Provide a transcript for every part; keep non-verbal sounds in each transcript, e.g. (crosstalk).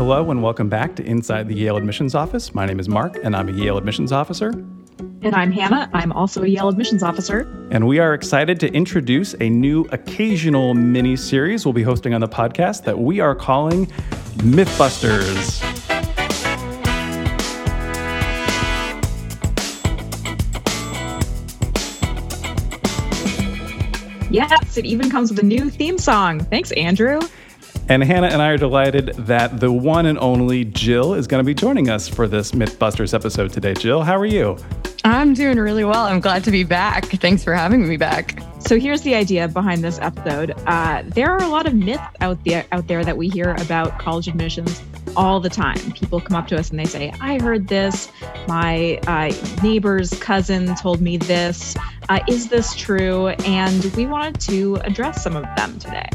Hello, and welcome back to Inside the Yale Admissions Office. My name is Mark, and I'm a Yale Admissions Officer. And I'm Hannah. I'm also a Yale admissions officer. And we are excited to introduce a new occasional mini series we'll be hosting on the podcast that we are calling Mythbusters. Yes, it even comes with a new theme song. Thanks, Andrew. And Hannah and I are delighted that the one and only Jill is going to be joining us for this Mythbusters episode today. Jill, how are you? I'm doing really well. I'm glad to be back. Thanks for having me back. So here's the idea behind this episode. Uh, there are a lot of myths out there out there that we hear about college admissions all the time. People come up to us and they say, "I heard this. My uh, neighbor's cousin told me this. Uh, is this true?" And we wanted to address some of them today.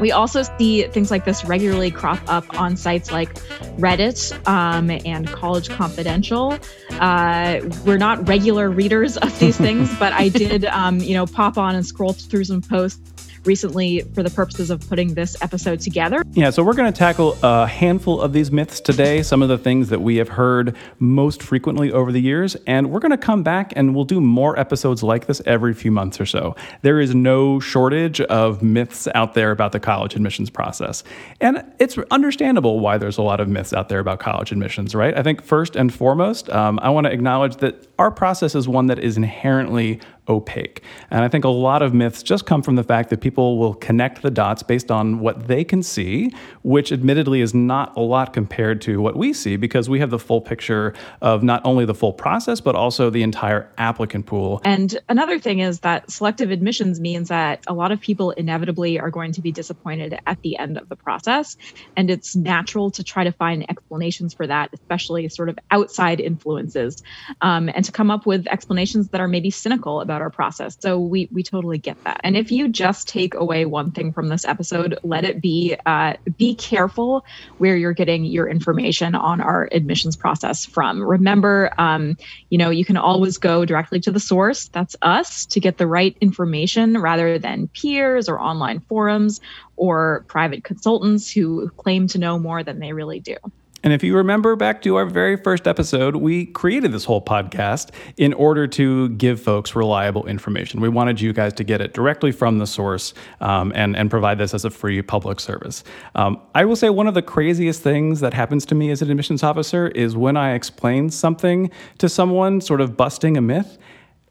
We also see things like this regularly crop up on sites like Reddit um, and College Confidential. Uh, we're not regular readers of these things, (laughs) but I did, um, you know, pop on and scroll through some posts recently for the purposes of putting this episode together. Yeah, so we're going to tackle a handful of these myths today, some of the things that we have heard most frequently over the years, and we're going to come back and we'll do more episodes like this every few months or so. There is no shortage of myths out there about the college admissions process. And it's understandable why there's a lot of myths out there about college admissions, right? I think first and foremost, um, I want to acknowledge that our process is one that is inherently opaque. And I think a lot of myths just come from the fact that people will connect the dots based on what they can see, which admittedly is not a lot compared to what we see because we have the full picture of not only the full process, but also the entire applicant pool. And another thing is that selective admissions means that a lot of people inevitably are going to be disappointed at the end of the process. And it's natural to try to find explanations for that, especially sort of outside influences, um, and to come up with explanations that are maybe cynical about about our process. So we we totally get that. And if you just take away one thing from this episode, let it be uh, be careful where you're getting your information on our admissions process from. Remember, um, you know, you can always go directly to the source. That's us to get the right information rather than peers or online forums or private consultants who claim to know more than they really do. And if you remember back to our very first episode, we created this whole podcast in order to give folks reliable information. We wanted you guys to get it directly from the source um, and, and provide this as a free public service. Um, I will say one of the craziest things that happens to me as an admissions officer is when I explain something to someone, sort of busting a myth,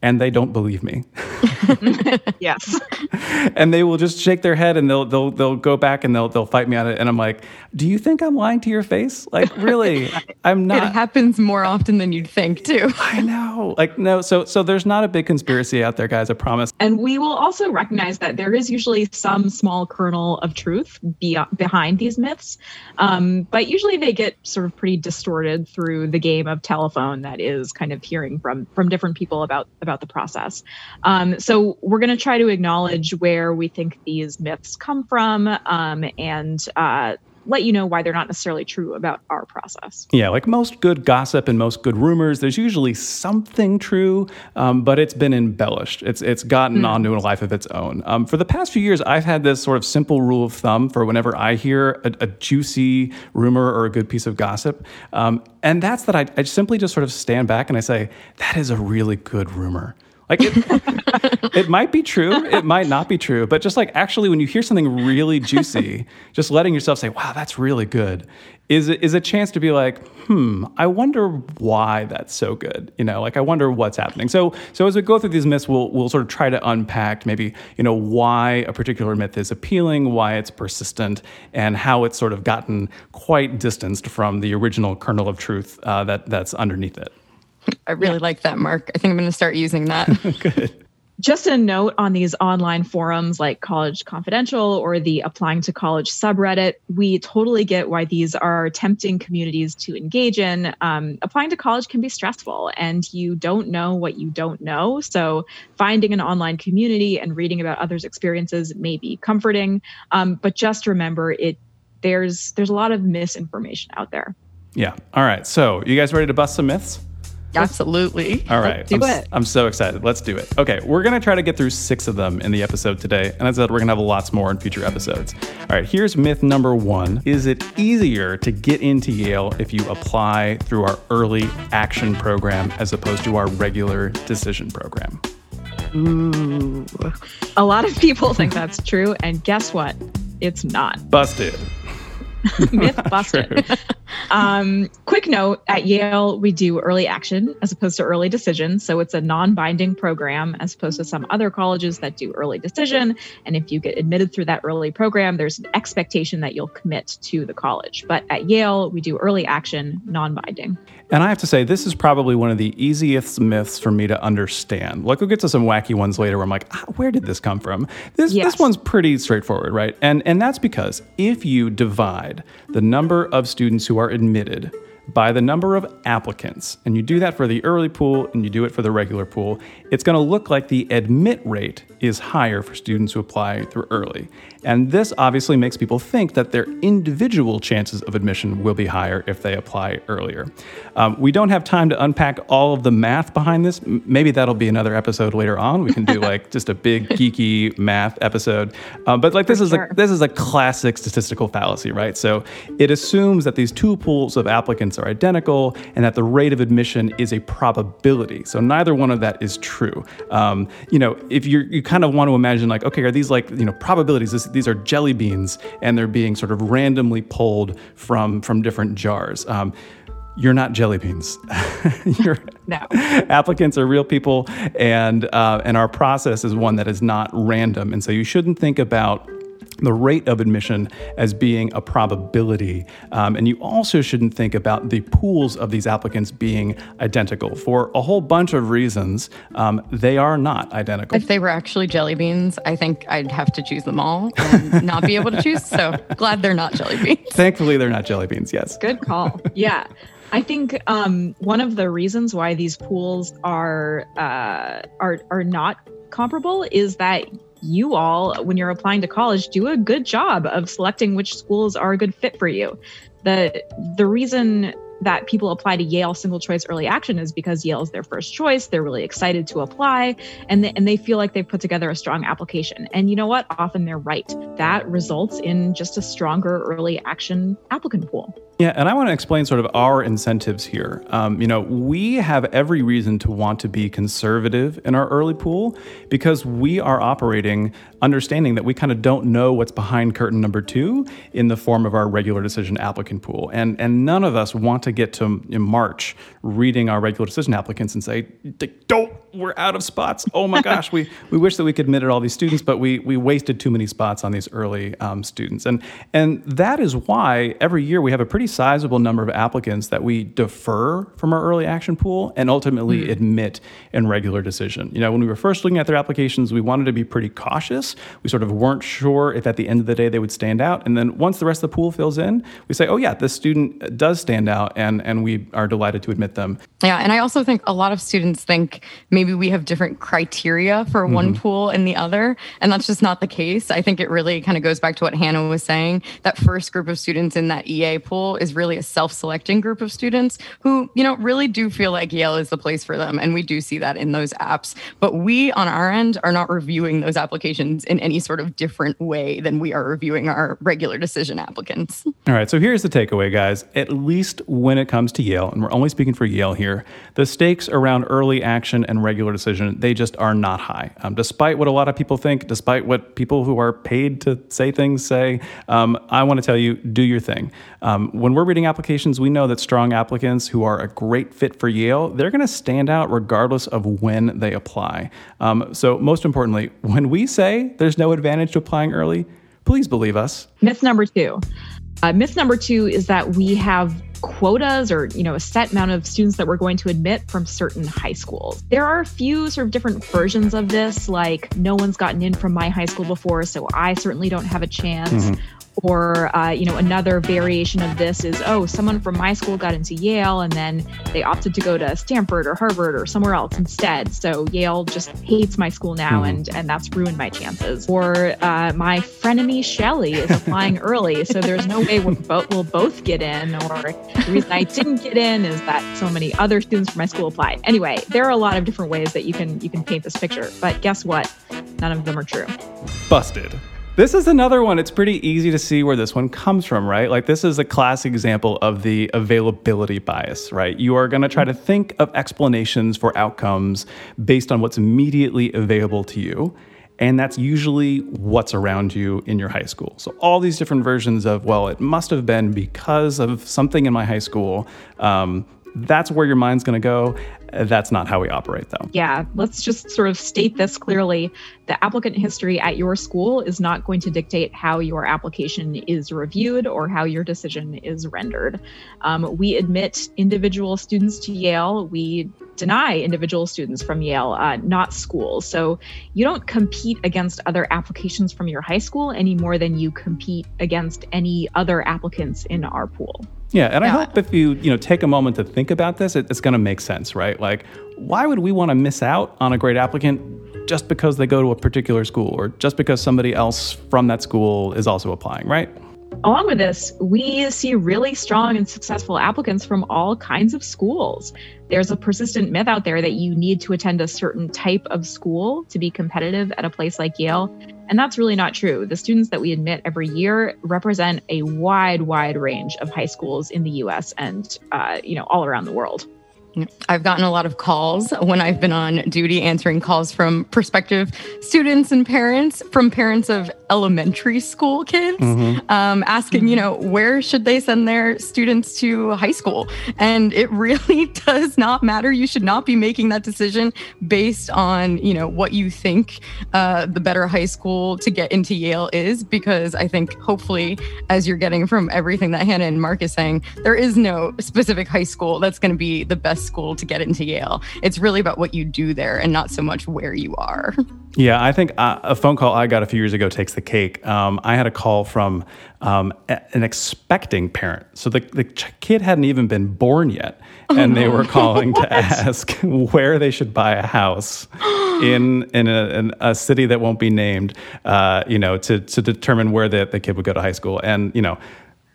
and they don't believe me. (laughs) yes. (laughs) and they will just shake their head and they'll they'll they'll go back and they'll they'll fight me on it and I'm like, "Do you think I'm lying to your face? Like (laughs) really? I'm not." It happens more often than you'd think, too. I know. Like no, so so there's not a big conspiracy out there, guys, I promise. And we will also recognize that there is usually some small kernel of truth be- behind these myths. Um, but usually they get sort of pretty distorted through the game of telephone that is kind of hearing from from different people about about about the process. Um, so we're going to try to acknowledge where we think these myths come from um, and uh, let you know why they're not necessarily true about our process. Yeah, like most good gossip and most good rumors, there's usually something true, um, but it's been embellished. It's it's gotten mm. onto a life of its own. Um, for the past few years, I've had this sort of simple rule of thumb for whenever I hear a, a juicy rumor or a good piece of gossip, um, and that's that I, I simply just sort of stand back and I say that is a really good rumor. Like it, (laughs) it might be true, it might not be true, but just like actually, when you hear something really juicy, (laughs) just letting yourself say, "Wow, that's really good," is is a chance to be like, "Hmm, I wonder why that's so good." You know, like I wonder what's happening. So, so as we go through these myths, we'll we'll sort of try to unpack maybe you know why a particular myth is appealing, why it's persistent, and how it's sort of gotten quite distanced from the original kernel of truth uh, that that's underneath it. (laughs) I really yeah. like that, Mark. I think I'm going to start using that. (laughs) Good. Just a note on these online forums like College Confidential or the Applying to College subreddit, we totally get why these are tempting communities to engage in. Um, applying to college can be stressful and you don't know what you don't know. So, finding an online community and reading about others' experiences may be comforting. Um, but just remember, it there's there's a lot of misinformation out there. Yeah. All right. So, you guys ready to bust some myths? Absolutely. All right. do I'm, it. I'm so excited. Let's do it. Okay. We're going to try to get through six of them in the episode today. And as I said, we're going to have lots more in future episodes. All right. Here's myth number one Is it easier to get into Yale if you apply through our early action program as opposed to our regular decision program? Ooh. A lot of people think that's true. And guess what? It's not. Busted. (laughs) Myth busted. (laughs) Um, quick note at Yale, we do early action as opposed to early decision. So it's a non binding program as opposed to some other colleges that do early decision. And if you get admitted through that early program, there's an expectation that you'll commit to the college. But at Yale, we do early action, non binding. And I have to say, this is probably one of the easiest myths for me to understand. Like, we'll get to some wacky ones later where I'm like, ah, where did this come from? This, Yes. this one's pretty straightforward, right? And, and that's because if you divide the number of students who are admitted by the number of applicants, and you do that for the early pool and you do it for the regular pool, it's going to look like the admit rate is higher for students who apply through early. And this obviously makes people think that their individual chances of admission will be higher if they apply earlier. Um, we don't have time to unpack all of the math behind this. Maybe that'll be another episode later on. We can do (laughs) like just a big geeky math episode. Um, but like this is sure. a this is a classic statistical fallacy, right? So it assumes that these two pools of applicants are identical and that the rate of admission is a probability. So neither one of that is true. Um, you know, if you're you kind of want to imagine like, okay, are these like you know probabilities? This, these are jelly beans, and they're being sort of randomly pulled from from different jars. Um, you're not jelly beans. (laughs) you're, No. applicants are real people, and uh, and our process is one that is not random. And so you shouldn't think about the rate of admission as being a probability. Um, and you also shouldn't think about the pools of these applicants being identical. For a whole bunch of reasons, um, they are not identical. If they were actually jelly beans, I think I'd have to choose them all and (laughs) not be able to choose. So glad they're not jelly beans. Thankfully, they're not jelly beans, yes. Good call. yeah. I think um, one of the reasons why these pools are uh, are are not comparable is that you all, when you're applying to college, do a good job of selecting which schools are a good fit for you. The the reason that people apply to Yale single choice early action is because Yale is their first choice. They're really excited to apply and, they, and they feel like they've put together a strong application. And you know what? Often they're right. That results in just a stronger early action applicant pool. Yeah, and I want to explain sort of our incentives here. Um, you know, we have every reason to want to be conservative in our early pool because we are operating understanding that we kind of don't know what's behind curtain number two in the form of our regular decision applicant pool. And, and none of us want to get to in March reading our regular decision applicants and say, don't, we're out of spots. Oh my gosh, we, (laughs) we wish that we could admit all these students, but we, we wasted too many spots on these early um, students. And, and that is why every year we have a pretty sizable number of applicants that we defer from our early action pool and ultimately admit in regular decision. You know, when we were first looking at their applications, we wanted to be pretty cautious. We sort of weren't sure if at the end of the day they would stand out. And then once the rest of the pool fills in, we say, oh yeah, this student does stand out and, and we are delighted to admit them. Yeah, and I also think a lot of students think maybe we have different criteria for one mm-hmm. pool and the other, and that's just not the case. I think it really kind of goes back to what Hannah was saying. That first group of students in that EA pool is really a self-selecting group of students who, you know, really do feel like Yale is the place for them, and we do see that in those apps. But we on our end are not reviewing those applications in any sort of different way than we are reviewing our regular decision applicants. All right, so here's the takeaway, guys. At least when it comes to Yale, and we're only speaking for Yale here, the stakes around early action and regular decision, they just are not high. Um, despite what a lot of people think, despite what people who are paid to say things say, um, I want to tell you, do your thing. Um, when we're reading applications, we know that strong applicants who are a great fit for Yale, they're going to stand out regardless of when they apply. Um, so most importantly, when we say there's no advantage to applying early, please believe us. Myth number two. Uh, myth number two is that we have quotas or you know a set amount of students that we're going to admit from certain high schools. There are a few sort of different versions of this like no one's gotten in from my high school before so i certainly don't have a chance mm-hmm. Or, uh, you know, another variation of this is, oh, someone from my school got into Yale and then they opted to go to Stanford or Harvard or somewhere else instead. So Yale just hates my school now, mm-hmm. and and that's ruined my chances. Or uh, my frenemy Shelly is applying (laughs) early, so there's no way we'll both we'll both get in. Or the reason I didn't get in is that so many other students from my school applied. Anyway, there are a lot of different ways that you can you can paint this picture, but guess what? None of them are true. Busted. This is another one. It's pretty easy to see where this one comes from, right? Like, this is a classic example of the availability bias, right? You are going to try to think of explanations for outcomes based on what's immediately available to you. And that's usually what's around you in your high school. So, all these different versions of, well, it must have been because of something in my high school. Um, that's where your mind's going to go. That's not how we operate, though. Yeah, let's just sort of state this clearly. The applicant history at your school is not going to dictate how your application is reviewed or how your decision is rendered. Um, we admit individual students to Yale. We deny individual students from Yale, uh, not schools. So you don't compete against other applications from your high school any more than you compete against any other applicants in our pool. Yeah, and I hope if you you know take a moment to think about this, it, it's going to make sense, right? Like, why would we want to miss out on a great applicant just because they go to a particular school, or just because somebody else from that school is also applying, right? Along with this, we see really strong and successful applicants from all kinds of schools. There's a persistent myth out there that you need to attend a certain type of school to be competitive at a place like Yale. And that's really not true. The students that we admit every year represent a wide, wide range of high schools in the US and, uh, you know, all around the world. I've gotten a lot of calls when I've been on duty answering calls from prospective students and parents, from parents of elementary school kids, mm-hmm. um, asking, you know, where should they send their students to high school? And it (laughs) really does not matter. You should not be making that decision based on, you know, what you think uh, the better high school to get into Yale is, because I think hopefully, as you're getting from everything that Hannah and Mark is saying, there is no specific high school that's going to be the best school to get into Yale. It's really about what you do there and not so much where you are. Yeah, I think uh, a phone call I got a few years ago takes the cake. Um, I had a call from um, an expecting parent. So the, the kid hadn't even been born yet. And they were (laughs) calling to ask (laughs) where they should buy a house in in a, in a, city that won't be named, uh, you know, to, to determine where the, the kid would go to high school. And, you know,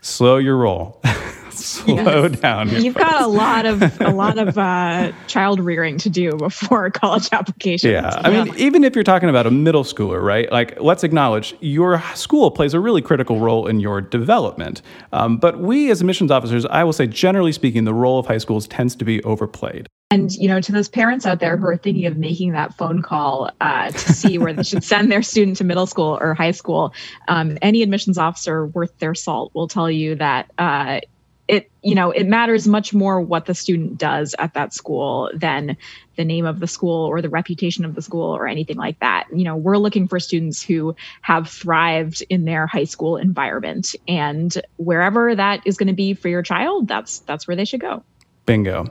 slow your roll. (laughs) (laughs) slow yes. down. You've folks. got a lot of a lot of uh, child rearing to do before college application. Yeah, I mean, even if you're talking about a middle schooler, right? Like, let's acknowledge your school plays a really critical role in your development. Um, but we, as admissions officers, I will say, generally speaking, the role of high schools tends to be overplayed. And you know, to those parents out there who are thinking of making that phone call uh, to see where they should send their student to middle school or high school, um, any admissions officer worth their salt will tell you that uh, it you know it matters much more what the student does at that school than the name of the school or the reputation of the school or anything like that. You know we're looking for students who have thrived in their high school environment and wherever that is going to be for your child that's that's where they should go. Bingo.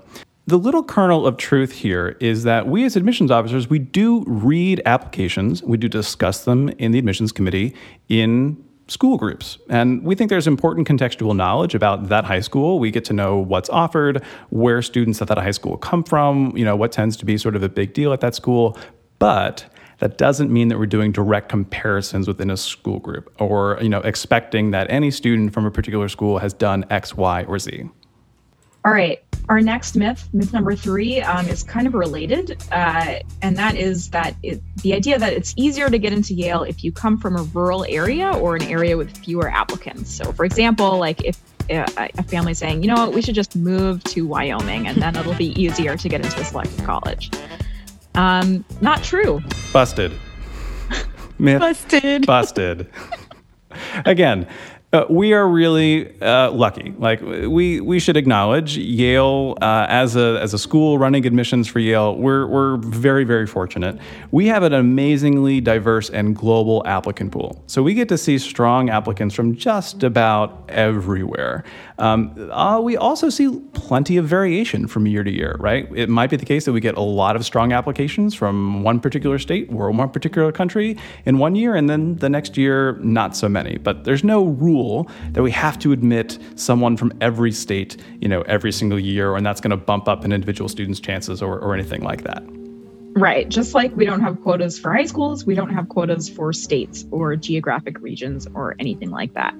The little kernel of truth here is that we as admissions officers we do read applications we do discuss them in the admissions committee in school groups. And we think there's important contextual knowledge about that high school. We get to know what's offered, where students at that high school come from, you know, what tends to be sort of a big deal at that school. But that doesn't mean that we're doing direct comparisons within a school group or, you know, expecting that any student from a particular school has done X, Y, or Z. All right. Our next myth, myth number three, um, is kind of related, uh, and that is that it, the idea that it's easier to get into Yale if you come from a rural area or an area with fewer applicants. So, for example, like if uh, a, a family saying, you know what, we should just move to Wyoming, and then it'll be easier to get into a selective college. Um, not true. Busted. Myth. Busted. Busted. Again, Uh, we are really uh, lucky. Like we we should acknowledge Yale uh, as a as a school running admissions for Yale. We're we're very very fortunate. We have an amazingly diverse and global applicant pool. So we get to see strong applicants from just about everywhere. Um, uh, we also see plenty of variation from year to year. Right? It might be the case that we get a lot of strong applications from one particular state or one particular country in one year, and then the next year not so many. But there's no rule rule that we have to admit someone from every state, you know, every single year, and that's going to bump up an individual student's chances or, or anything like that. Right. Just like we don't have quotas for high schools, we don't have quotas for states or geographic regions or anything like that.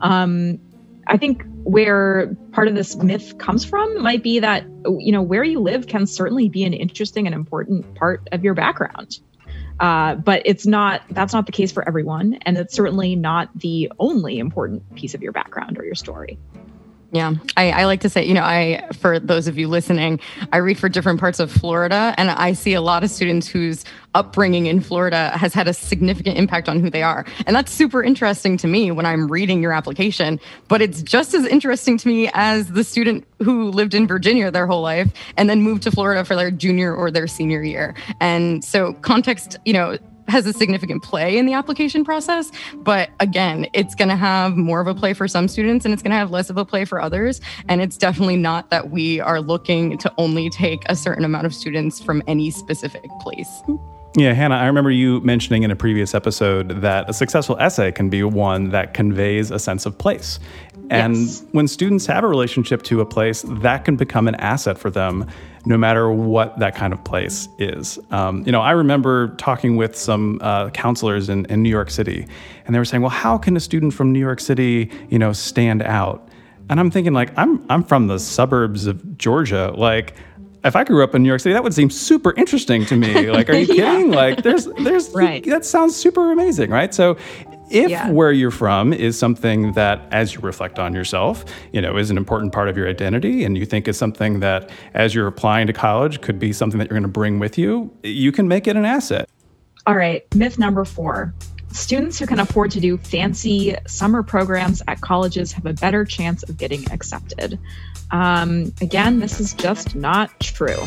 Um, I think where part of this myth comes from might be that, you know, where you live can certainly be an interesting and important part of your background. Uh, but it's not that's not the case for everyone and it's certainly not the only important piece of your background or your story yeah, I, I, like to say, you know, I for those of you listening, I read for different parts of Florida, and I see a lot of students whose upbringing in Florida has had a significant impact on who they are, and that's super interesting to me when I'm reading your application. But it's just as interesting to me as the student who lived in Virginia their whole life and then moved to Florida for their junior or their senior year. And so, context, you know, has a significant play in the application process. But again, it's going to have more of a play for some students and it's going to have less of a play for others. And it's definitely not that we are looking to only take a certain amount of students from any specific place. Yeah, Hannah, I remember you mentioning in a previous episode that a successful essay can be one that conveys a sense of place. And yes. when students have a relationship to a place, that can become an asset for them no matter what that kind of place is. Um, you know, I remember talking with some uh, counselors in, in New York City, and they were saying, well, how can a student from New York City, you know, stand out? And I'm thinking, like, I'm, I'm from the suburbs of Georgia. Like, if I grew up in New York City, that would seem super interesting to me. Like, are you (laughs) yeah. kidding? Like, there's, there's, right. that sounds super amazing, right? So, if yeah. where you're from is something that, as you reflect on yourself, you know, is an important part of your identity, and you think is something that, as you're applying to college, could be something that you're going to bring with you, you can make it an asset. All right, myth number four. Students who can afford to do fancy summer programs at colleges have a better chance of getting accepted. Um, again, this is just not true.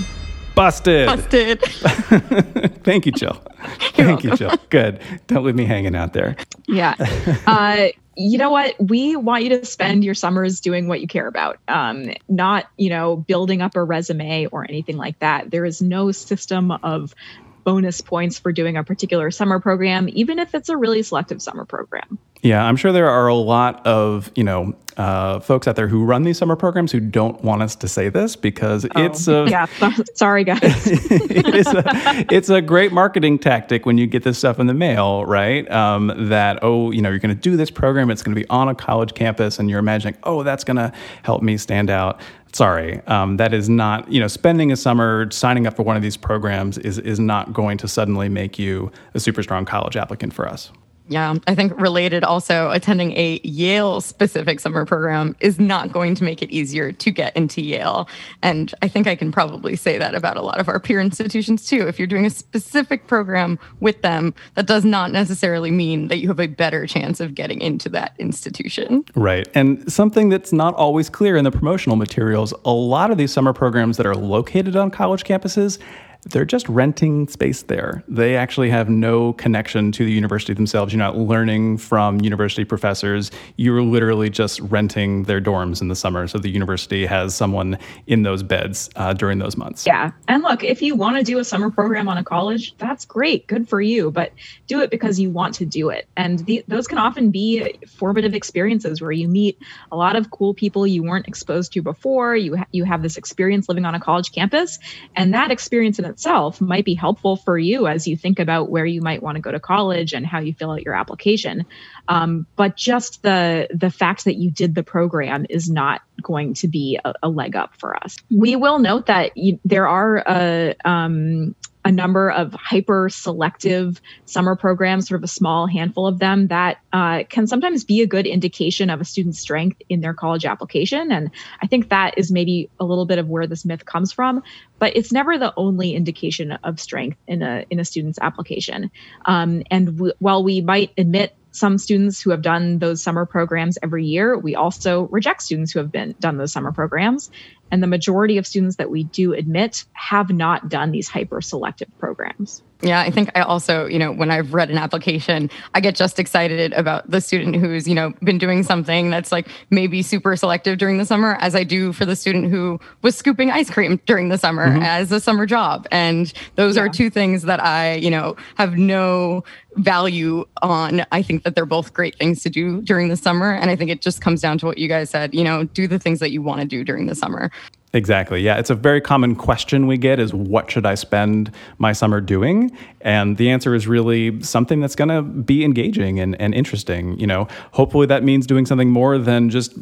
Busted. Busted. (laughs) Thank you, Jill. (laughs) Thank you, Jill. Good. Don't leave me hanging out there. Yeah. (laughs) Uh, you know what? We want you to spend your summers doing what you care about, um, not, you know, building up a resume or anything like that. There is no system of bonus points for doing a particular summer program, even if it's a really selective summer program. Yeah, I'm sure there are a lot of, you know, uh, folks out there who run these summer programs who don't want us to say this because oh, it's a yeah. (laughs) Sorry, guys. (laughs) it is a, it's a great marketing tactic when you get this stuff in the mail, right? Um, that oh, you know, you're going to do this program. It's going to be on a college campus, and you're imagining, oh, that's going to help me stand out. Sorry, um, that is not. You know, spending a summer signing up for one of these programs is is not going to suddenly make you a super strong college applicant for us. Yeah, um, I think related also, attending a Yale specific summer program is not going to make it easier to get into Yale. And I think I can probably say that about a lot of our peer institutions too. If you're doing a specific program with them, that does not necessarily mean that you have a better chance of getting into that institution. Right. And something that's not always clear in the promotional materials a lot of these summer programs that are located on college campuses they're just renting space there. They actually have no connection to the university themselves. You're not learning from university professors. You're literally just renting their dorms in the summer. So the university has someone in those beds uh, during those months. Yeah. And look, if you want to do a summer program on a college, that's great. Good for you. But do it because you want to do it. And the, those can often be formative experiences where you meet a lot of cool people you weren't exposed to before. You, ha- you have this experience living on a college campus. And that experience in itself might be helpful for you as you think about where you might want to go to college and how you fill out your application. Um, but just the the fact that you did the program is not going to be a, a leg up for us. We will note that you, there are a um, a number of hyper selective summer programs, sort of a small handful of them that uh, can sometimes be a good indication of a student's strength in their college application. And I think that is maybe a little bit of where this myth comes from, but it's never the only indication of strength in a in a student's application. Um, and w- while we might admit some students who have done those summer programs every year. We also reject students who have been done those summer programs. And the majority of students that we do admit have not done these hyper selective programs. Yeah, I think I also, you know, when I've read an application, I get just excited about the student who's, you know, been doing something that's like maybe super selective during the summer, as I do for the student who was scooping ice cream during the summer mm-hmm. as a summer job. And those yeah. are two things that I, you know, have no value on. I think that they're both great things to do during the summer. And I think it just comes down to what you guys said, you know, do the things that you want to do during the summer. Exactly. Yeah, it's a very common question we get is what should I spend my summer doing? And the answer is really something that's going to be engaging and, and interesting. You know, hopefully that means doing something more than just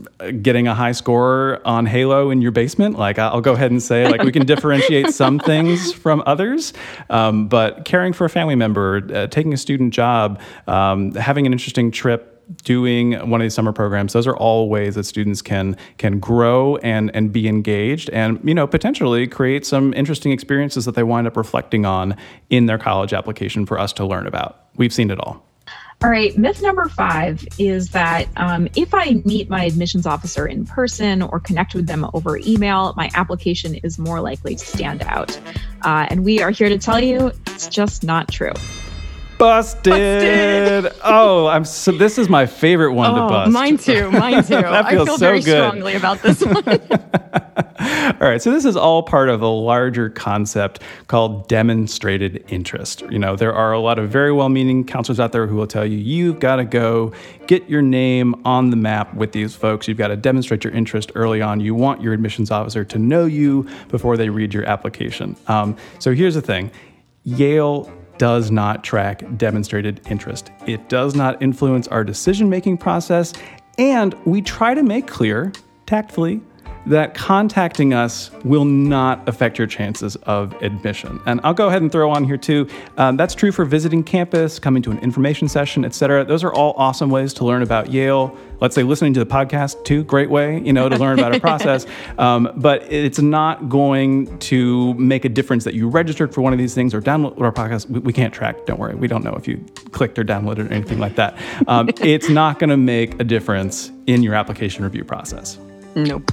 getting a high score on Halo in your basement. Like I'll go ahead and say like we can differentiate (laughs) some things from others, um, but caring for a family member, uh, taking a student job, um, having an interesting trip doing one of these summer programs those are all ways that students can can grow and and be engaged and you know potentially create some interesting experiences that they wind up reflecting on in their college application for us to learn about we've seen it all all right, myth number five is that um, if I meet my admissions officer in person or connect with them over email, my application is more likely to stand out. Uh, and we are here to tell you it's just not true. Busted. busted. (laughs) Oh, I'm so. This is my favorite one oh, to bust. Mine too. Mine too. (laughs) I feel so very good. strongly about this one. (laughs) all right. So this is all part of a larger concept called demonstrated interest. You know, there are a lot of very well-meaning counselors out there who will tell you you've got to go get your name on the map with these folks. You've got to demonstrate your interest early on. You want your admissions officer to know you before they read your application. Um, so here's the thing. Yale does not track demonstrated interest. It does not influence our decision making process, and we try to make clear, tactfully, that contacting us will not affect your chances of admission. And I'll go ahead and throw on here too. Um, that's true for visiting campus, coming to an information session, etc. Those are all awesome ways to learn about Yale. Let's say listening to the podcast too, great way, you know, to learn about our (laughs) process. Um, but it's not going to make a difference that you registered for one of these things or download our podcast. We, we can't track. Don't worry, we don't know if you clicked or downloaded or anything like that. Um, (laughs) it's not going to make a difference in your application review process. Nope.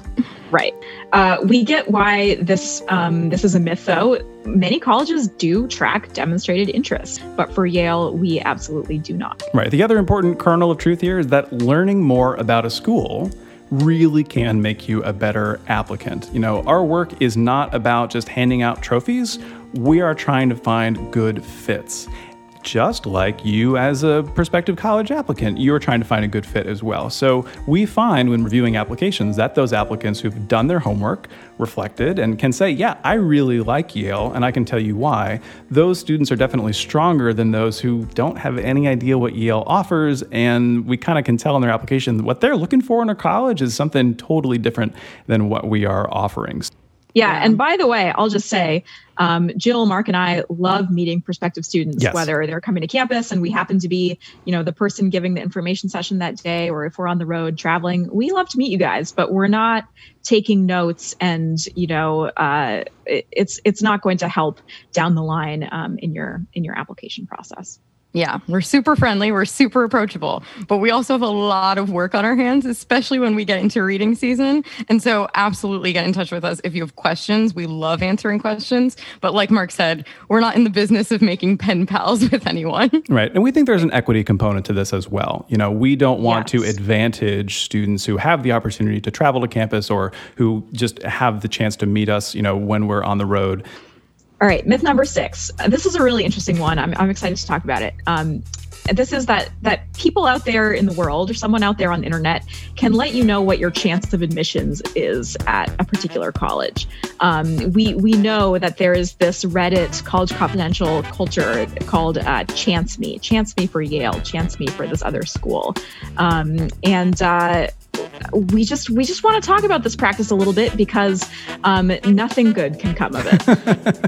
Right. Uh, we get why this um, this is a myth, though. Many colleges do track demonstrated interest, but for Yale, we absolutely do not. Right. The other important kernel of truth here is that learning more about a school really can make you a better applicant. You know, our work is not about just handing out trophies. We are trying to find good fits just like you as a prospective college applicant, you're trying to find a good fit as well. So we find when reviewing applications that those applicants who've done their homework, reflected, and can say, yeah, I really like Yale, and I can tell you why, those students are definitely stronger than those who don't have any idea what Yale offers. And we kind of can tell in their application what they're looking for in a college is something totally different than what we are offering. Yeah, and by the way, I'll just say, um, Jill, Mark, and I love meeting prospective students, yes. whether they're coming to campus and we happen to be, you know, the person giving the information session that day, or if we're on the road traveling. We love to meet you guys, but we're not taking notes, and you know, uh, it, it's it's not going to help down the line um, in your in your application process. Yeah, we're super friendly, we're super approachable, but we also have a lot of work on our hands, especially when we get into reading season. And so, absolutely get in touch with us if you have questions. We love answering questions. But, like Mark said, we're not in the business of making pen pals (laughs) with anyone. Right. And we think there's an equity component to this as well. You know, we don't want yes. to advantage students who have the opportunity to travel to campus or who just have the chance to meet us, you know, when we're on the road. All right, myth number six. This is a really interesting one. I'm, I'm excited to talk about it. Um, this is that that people out there in the world or someone out there on the internet can let you know what your chance of admissions is at a particular college. Um, we we know that there is this Reddit College Confidential culture called uh, Chance Me, Chance Me for Yale, Chance Me for this other school, um, and. Uh, we just we just want to talk about this practice a little bit because um, nothing good can come of it.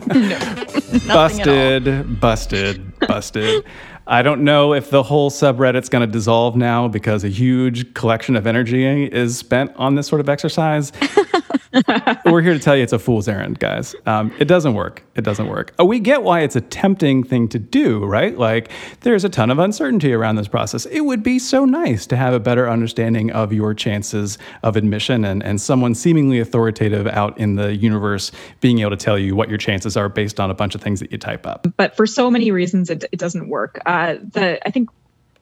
(laughs) no, busted, busted, busted. I don't know if the whole subreddit's going to dissolve now because a huge collection of energy is spent on this sort of exercise. We're here to tell you it's a fool's errand, guys. Um, it doesn't work. It doesn't work. Uh, we get why it's a tempting thing to do, right? Like, there's a ton of uncertainty around this process. It would be so nice to have a better understanding of your chances of admission and, and someone seemingly authoritative out in the universe being able to tell you what your chances are based on a bunch of things that you type up. But for so many reasons, it, it doesn't work. Uh, the I think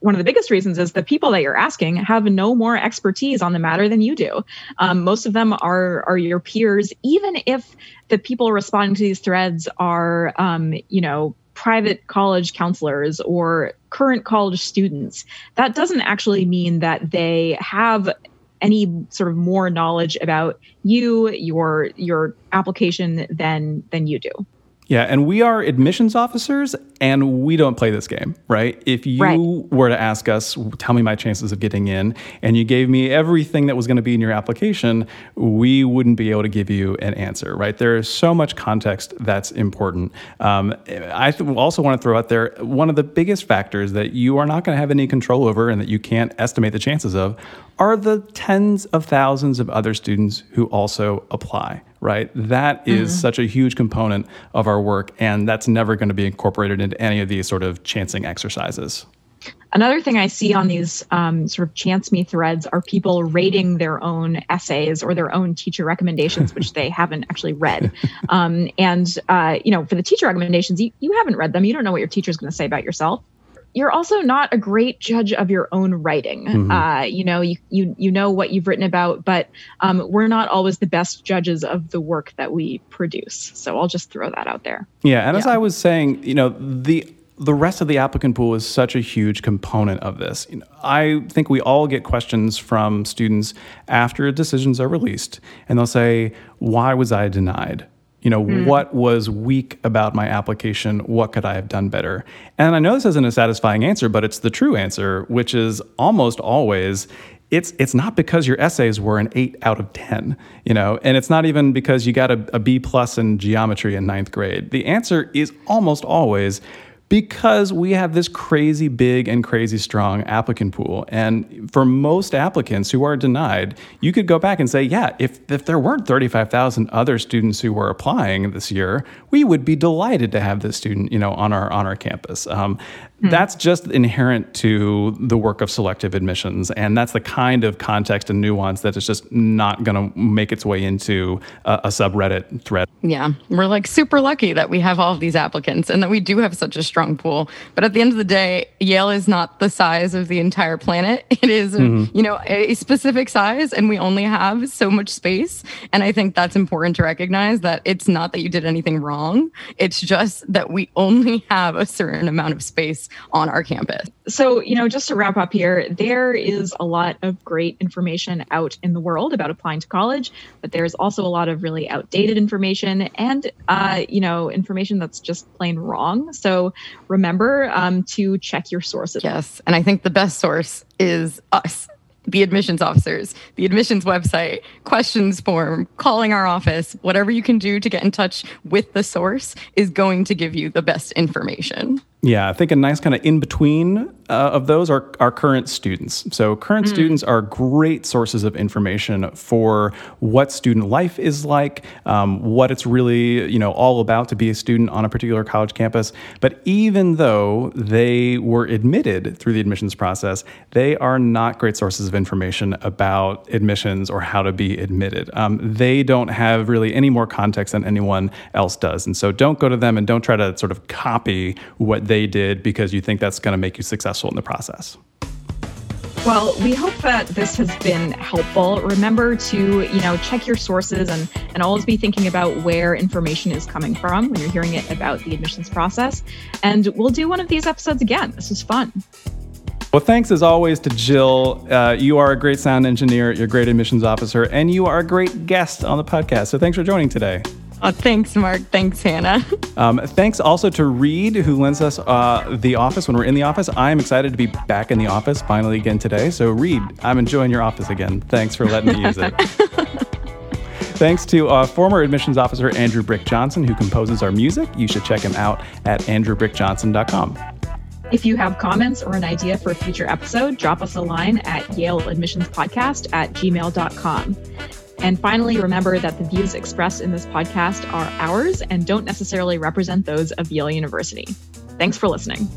one of the biggest reasons is the people that you're asking have no more expertise on the matter than you do. Um, most of them are are your peers, even if the people responding to these threads are, um, you know, private college counselors or current college students. That doesn't actually mean that they have any sort of more knowledge about you, your your application than than you do. Yeah, and we are admissions officers and we don't play this game, right? If you right. were to ask us, tell me my chances of getting in, and you gave me everything that was going to be in your application, we wouldn't be able to give you an answer, right? There is so much context that's important. Um, I also want to throw out there one of the biggest factors that you are not going to have any control over and that you can't estimate the chances of are the tens of thousands of other students who also apply, right? That is mm-hmm. such a huge component of our work, and that's never going to be incorporated into any of these sort of chancing exercises. Another thing I see on these um, sort of chance me threads are people rating their own essays or their own teacher recommendations, which they haven't actually read. (laughs) Um, and, uh, you know, for the teacher recommendations, you, you haven't read them. You don't know what your teacher is going to say about yourself you're also not a great judge of your own writing. Mm-hmm. Uh, you know, you, you you know what you've written about, but um, we're not always the best judges of the work that we produce. So I'll just throw that out there. Yeah, and yeah. as I was saying, you know, the the rest of the applicant pool is such a huge component of this. You know, I think we all get questions from students after decisions are released, and they'll say, "Why was I denied?" You know, mm. what was weak about my application? What could I have done better? And I know this isn't a satisfying answer, but it's the true answer, which is almost always it's it's not because your essays were an eight out of ten, you know, and it's not even because you got a, a B plus in geometry in ninth grade. The answer is almost always because we have this crazy big and crazy strong applicant pool. And for most applicants who are denied, you could go back and say, yeah, if, if there weren't 35,000 other students who were applying this year, we would be delighted to have this student, you know, on our on our campus. Um, Hmm. That's just inherent to the work of selective admissions. And that's the kind of context and nuance that is just not going to make its way into a, a, subreddit thread. Yeah. We're like super lucky that we have all of these applicants and that we do have such a strong pool. But at the end of the day, Yale is not the size of the entire planet. (laughs) It is, mm-hmm. you know, a specific size and we only have so much space. And I think that's important to recognize that it's not that you did anything wrong. It's just that we only (laughs) have a certain amount of space on our campus. So, you know, just to wrap up here, there is a lot of great information out in the world about applying to college, but there's also a lot of really outdated information and, uh, you know, information that's just plain wrong. So remember um, to check your sources. Yes. And I think the best source is us the admissions officers, the admissions website, questions form, calling our office, whatever you can do to get in touch with the source is going to give you the best information. Yeah, I think a nice kind of in between uh, of those are our current students. So, current mm. students are great sources of information for what student life is like, um, what it's really you know all about to be a student on a particular college campus. But even though they were admitted through the admissions process, they are not great sources of information about admissions or how to be admitted. Um, they don't have really any more context than anyone else does, and so don't go to them and don't try to sort of copy what they did because you think that's going to make you successful in the process. Well, we hope that this has been helpful. Remember to, you know, check your sources and, and always be thinking about where information is coming from when you're hearing it about the admissions process. And we'll do one of these episodes again. This was fun. Well, thanks as always to Jill. Uh, you are a great sound engineer, you're a great admissions officer, and you are a great guest on the podcast. So thanks for joining today. Oh, thanks, Mark. Thanks, Hannah. (laughs) Um, thanks also to Reed, who lends us uh, the office when we're in the office. I'm excited to be back in the office finally again today. So, Reed, I'm enjoying your office again. Thanks for letting me (laughs) use it. Thanks to uh, former admissions officer Andrew Brick Johnson, who composes our music. You should check him out at andrewbrickjohnson.com. If you have comments or an idea for a future episode, drop us a line at Yale Admissions Podcast at gmail.com. And finally, remember that the views expressed in this podcast are ours and don't necessarily represent those of Yale University. Thanks for listening.